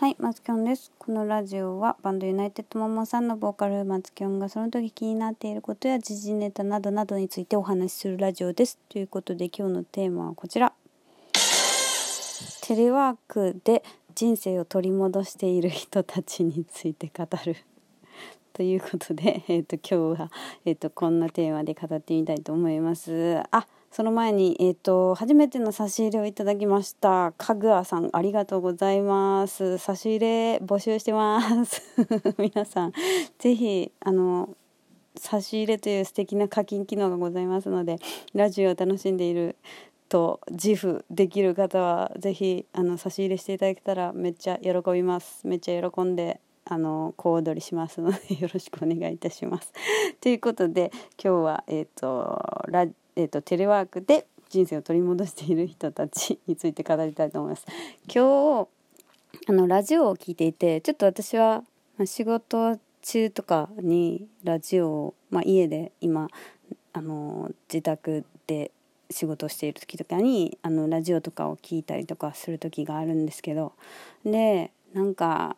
はい、松きょんです。このラジオはバンドユナイテッドモモさんのボーカル松きょんがその時気になっていることや時事ネタなどなどについてお話しするラジオです。ということで今日のテーマはこちら。テレワークで人生を取り戻している人たちについて語る。ということで、えー、と今日は、えー、とこんなテーマで語ってみたいと思います。あその前に、えー、と初めての差し入れをいただきましたかぐあさんありがとうございます。差し入れ募集してます。皆さんぜひあの差し入れという素敵な課金機能がございますのでラジオを楽しんでいると自負できる方はぜひあの差し入れしていただけたらめっちゃ喜びます。めっちゃ喜んであの小躍りしますのでよろしくお願いいたします。ということで今日は、えーとラえーと、テレワークで人生を取り戻している人たちについて語りたいと思います。今日あのラジオを聞いていてちょっと私はま仕事中とかにラジオを、まあ、家で今あの自宅で仕事をしている時とかにあのラジオとかを聞いたりとかする時があるんですけどでなんか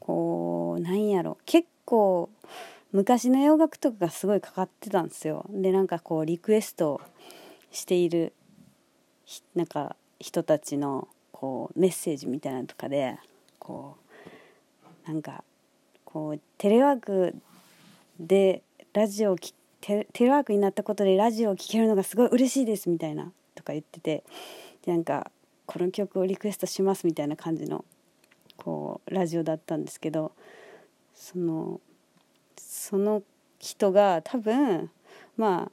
こうなんやろ結構昔の洋楽とかがすごいかかってたんですよ。でなんかこうリクエストしているなんか人たちのこうメッセージみたいなのとかでこうなんかこうテレワークでラジオをテレワークになったことでラジオを聴けるのがすごい嬉しいですみたいなとか言っててでなんかこの曲をリクエストしますみたいな感じのこうラジオだったんですけどそのその人が多分まあ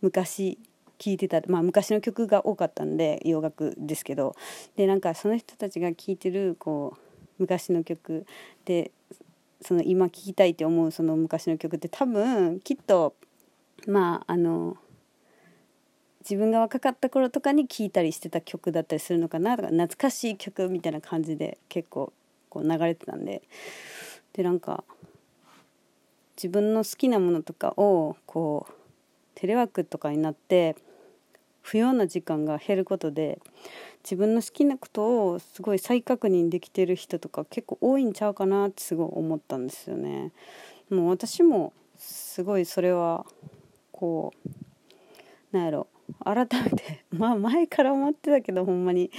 昔聴いてた、まあ、昔の曲が多かったんで洋楽ですけど。でなんかその人たちが聴いてるこう昔の曲でその今聴きたいって思うその昔の曲って多分きっとまああの自分が若かった頃とかに聴いたりしてた曲だったりするのかなとか懐かしい曲みたいな感じで結構こう流れてたんで。でなんか自分の好きなものとかをこうテレワークとかになって不要な時間が減ることで自分の好きなことをすごい再確認できてる人とか結構多いんちゃうかなってすごい思ったんですよね。もう私もすごいそれはこうなんやろ改めて まあ前から思ってたけどほんまに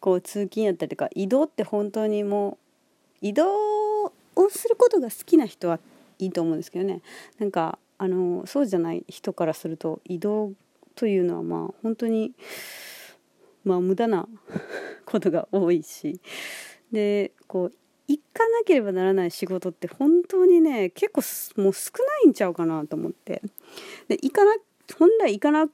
こう通勤やったりとか移動って本当にもう移動をすることが好きな人はいいと思うんですけどね。なんかあのそうじゃない人からすると移動というのはまあ本当にまあ無駄な ことが多いし。でこう行かなければならない仕事って本当にね結構もう少ないんちゃうかなと思って。で行かな本来行かな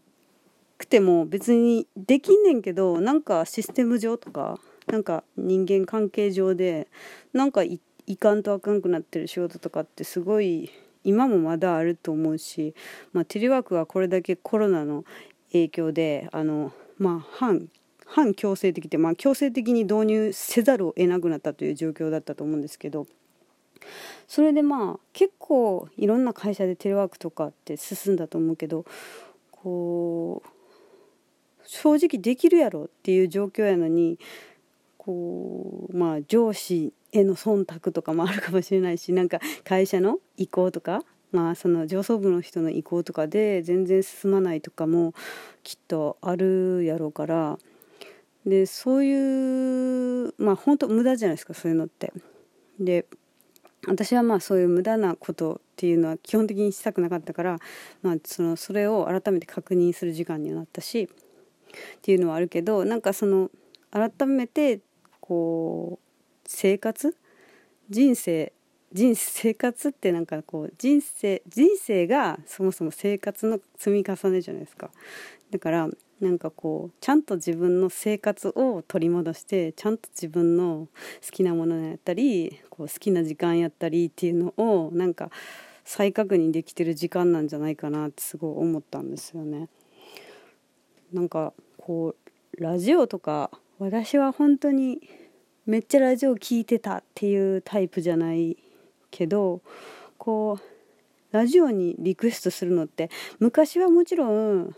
くても別にできんねんけどなんかシステム上とかなんか人間関係上でなんか行ってかんとあかんくなってる仕事とかってすごい今もまだあると思うし、まあ、テレワークはこれだけコロナの影響であの、まあ、反反強制的で、まあ、強制的に導入せざるを得なくなったという状況だったと思うんですけどそれでまあ結構いろんな会社でテレワークとかって進んだと思うけどこう正直できるやろっていう状況やのにこうまあ上司への忖度とかもあるかもしれないしなんか会社の意向とかまあその上層部の人の意向とかで全然進まないとかもきっとあるやろうからでそういうまあ本当無駄じゃないですかそういうのって。で私はまあそういう無駄なことっていうのは基本的にしたくなかったから、まあ、そのそれを改めて確認する時間にはなったしっていうのはあるけどなんかその改めてこう生活？人生人生活ってなんかこう人生人生がそもそも生活の積み重ねじゃないですかだからなんかこうちゃんと自分の生活を取り戻してちゃんと自分の好きなものやったりこう好きな時間やったりっていうのをなんか再確認できてる時間なんじゃないかなってすごい思ったんですよね。なんかこうラジオとか私は本当にめっちゃラジオ聴いてたっていうタイプじゃないけどこうラジオにリクエストするのって昔はもちろん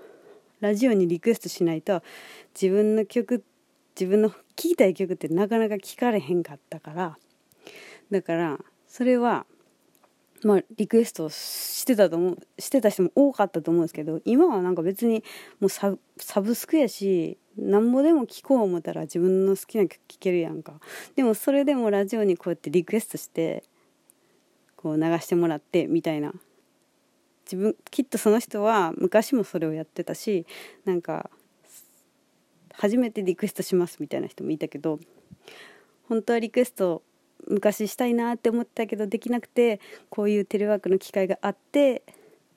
ラジオにリクエストしないと自分の曲自分の聴きたい曲ってなかなか聞かれへんかったからだからそれはまあリクエストしてたと思うしてた人も多かったと思うんですけど今はなんか別にもうサブスクやしなんぼでも聴こう思ったら自分の好きな曲聴けるやんか。でもそれでもラジオにこうやってリクエストしてこう流してもらってみたいな。自分きっとその人は昔もそれをやってたしなんか初めてリクエストしますみたいな人もいたけど本当はリクエスト昔したいなって思ったけどできなくてこういうテレワークの機会があって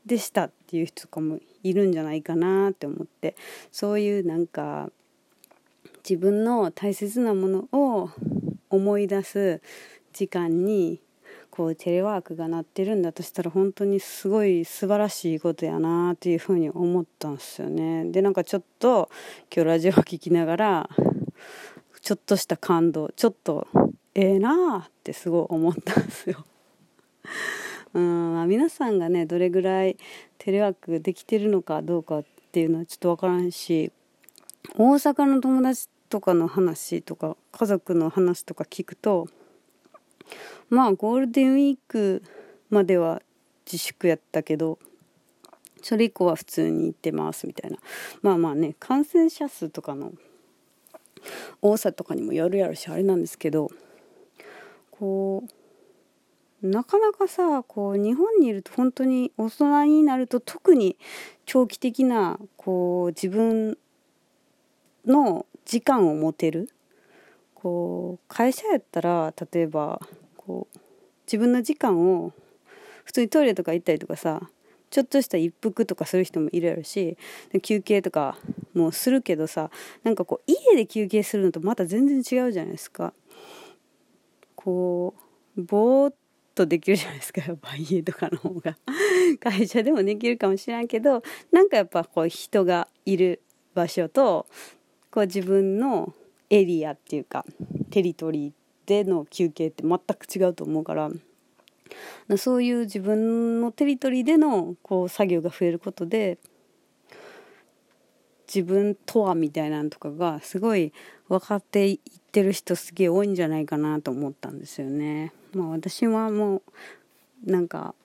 でしたっていう人とかもいるんじゃないかなって思ってそういうなんか自分の大切なものを思い出す時間にこうテレワークがなってるんだとしたら本当にすごい素晴らしいことやなっていうふうに思ったんですよね。でなんかちょっと今日ラジオを聴きながらちょっとした感動ちょっとええなあってすごい思ったんですよ。うん、皆さんがねどれぐらいテレワークできてるのかどうかっていうのはちょっと分からんし大阪の友達とかの話とか家族の話とか聞くとまあゴールデンウィークまでは自粛やったけどそれ以降は普通に行ってますみたいな。まあまあね感染者数とかの多さとかにもよるやろしあれなんですけどこうなかなかさこう日本にいると本当に大人になると特に長期的なこう自分の時間を持てる。こう会社やったら例えばこう自分の時間を普通にトイレとか行ったりとかさちょっとした一服とかする人もいるやろし休憩とかもするけどさなんかこう家で休憩するのとまた全然違うじゃないですか。こうぼーっとできるじゃないですかやっぱ家とかの方が会社でもできるかもしれんけどなんかやっぱこう人がいる場所とこう自分のエリアっていうかテリトリーでの休憩って全く違うと思うからそういう自分のテリトリーでのこう作業が増えることで自分とはみたいなのとかがすごい分かっていってる人すげえ多いんじゃないかなと思ったんですよね。まあ私はもうなんか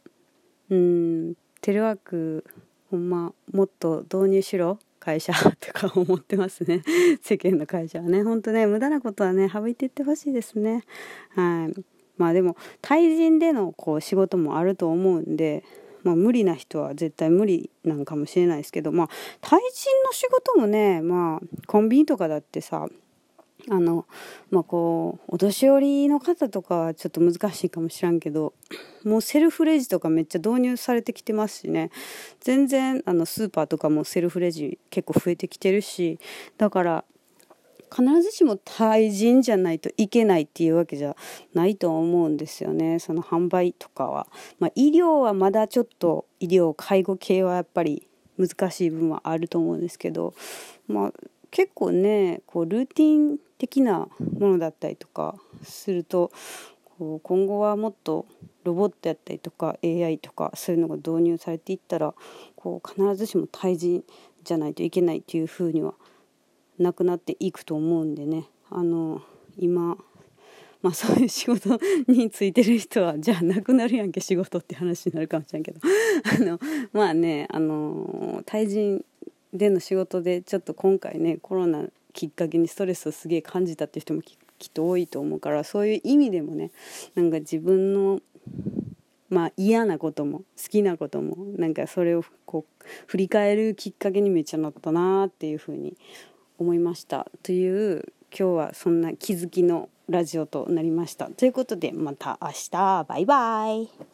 うんテレワークほんまもっと導入しろ会社とか思ってますね。世間の会社はね。ほんとね無駄なことはね省いていってほしいですね。はい。まあでも対人でのこう仕事もあると思うんでまあ、無理な人は絶対無理なんかもしれないですけど、まあ、対人の仕事もね、まあ、コンビニとかだってさあのまあこうお年寄りの方とかはちょっと難しいかもしらんけどもうセルフレジとかめっちゃ導入されてきてますしね。全然あのスーパーとかもセルフレジ結構増えてきてるしだから必ずしも対人じゃないといけないっていうわけじゃないと思うんですよね。その販売とかは、まあ、医療はまだちょっと医療介護系はやっぱり難しい部分はあると思うんですけど、まあ、結構ねこうルーティン的なものだったりとかするとこう今後はもっとロボットやったりとか AI とかそういうのが導入されていったらこう必ずしも対人じゃないといけないっていうふうにはなくなっていくと思うんでね。あの今まあそういう仕事についてる人はじゃあなくなるやんけ仕事って話になるかもしれんけど。あのまあねあの対人での仕事でちょっと今回ねコロナきっかけにストレスをすげえ感じたっていう人もきっと多いと思うからそういう意味でもねなんか自分のまあ嫌なことも好きなこともなんかそれをこう振り返るきっかけにめっちゃなったなっていうふうに思いました。という今日はそんな気づきのラジオとなりました。ということでまた明日。バイバイ。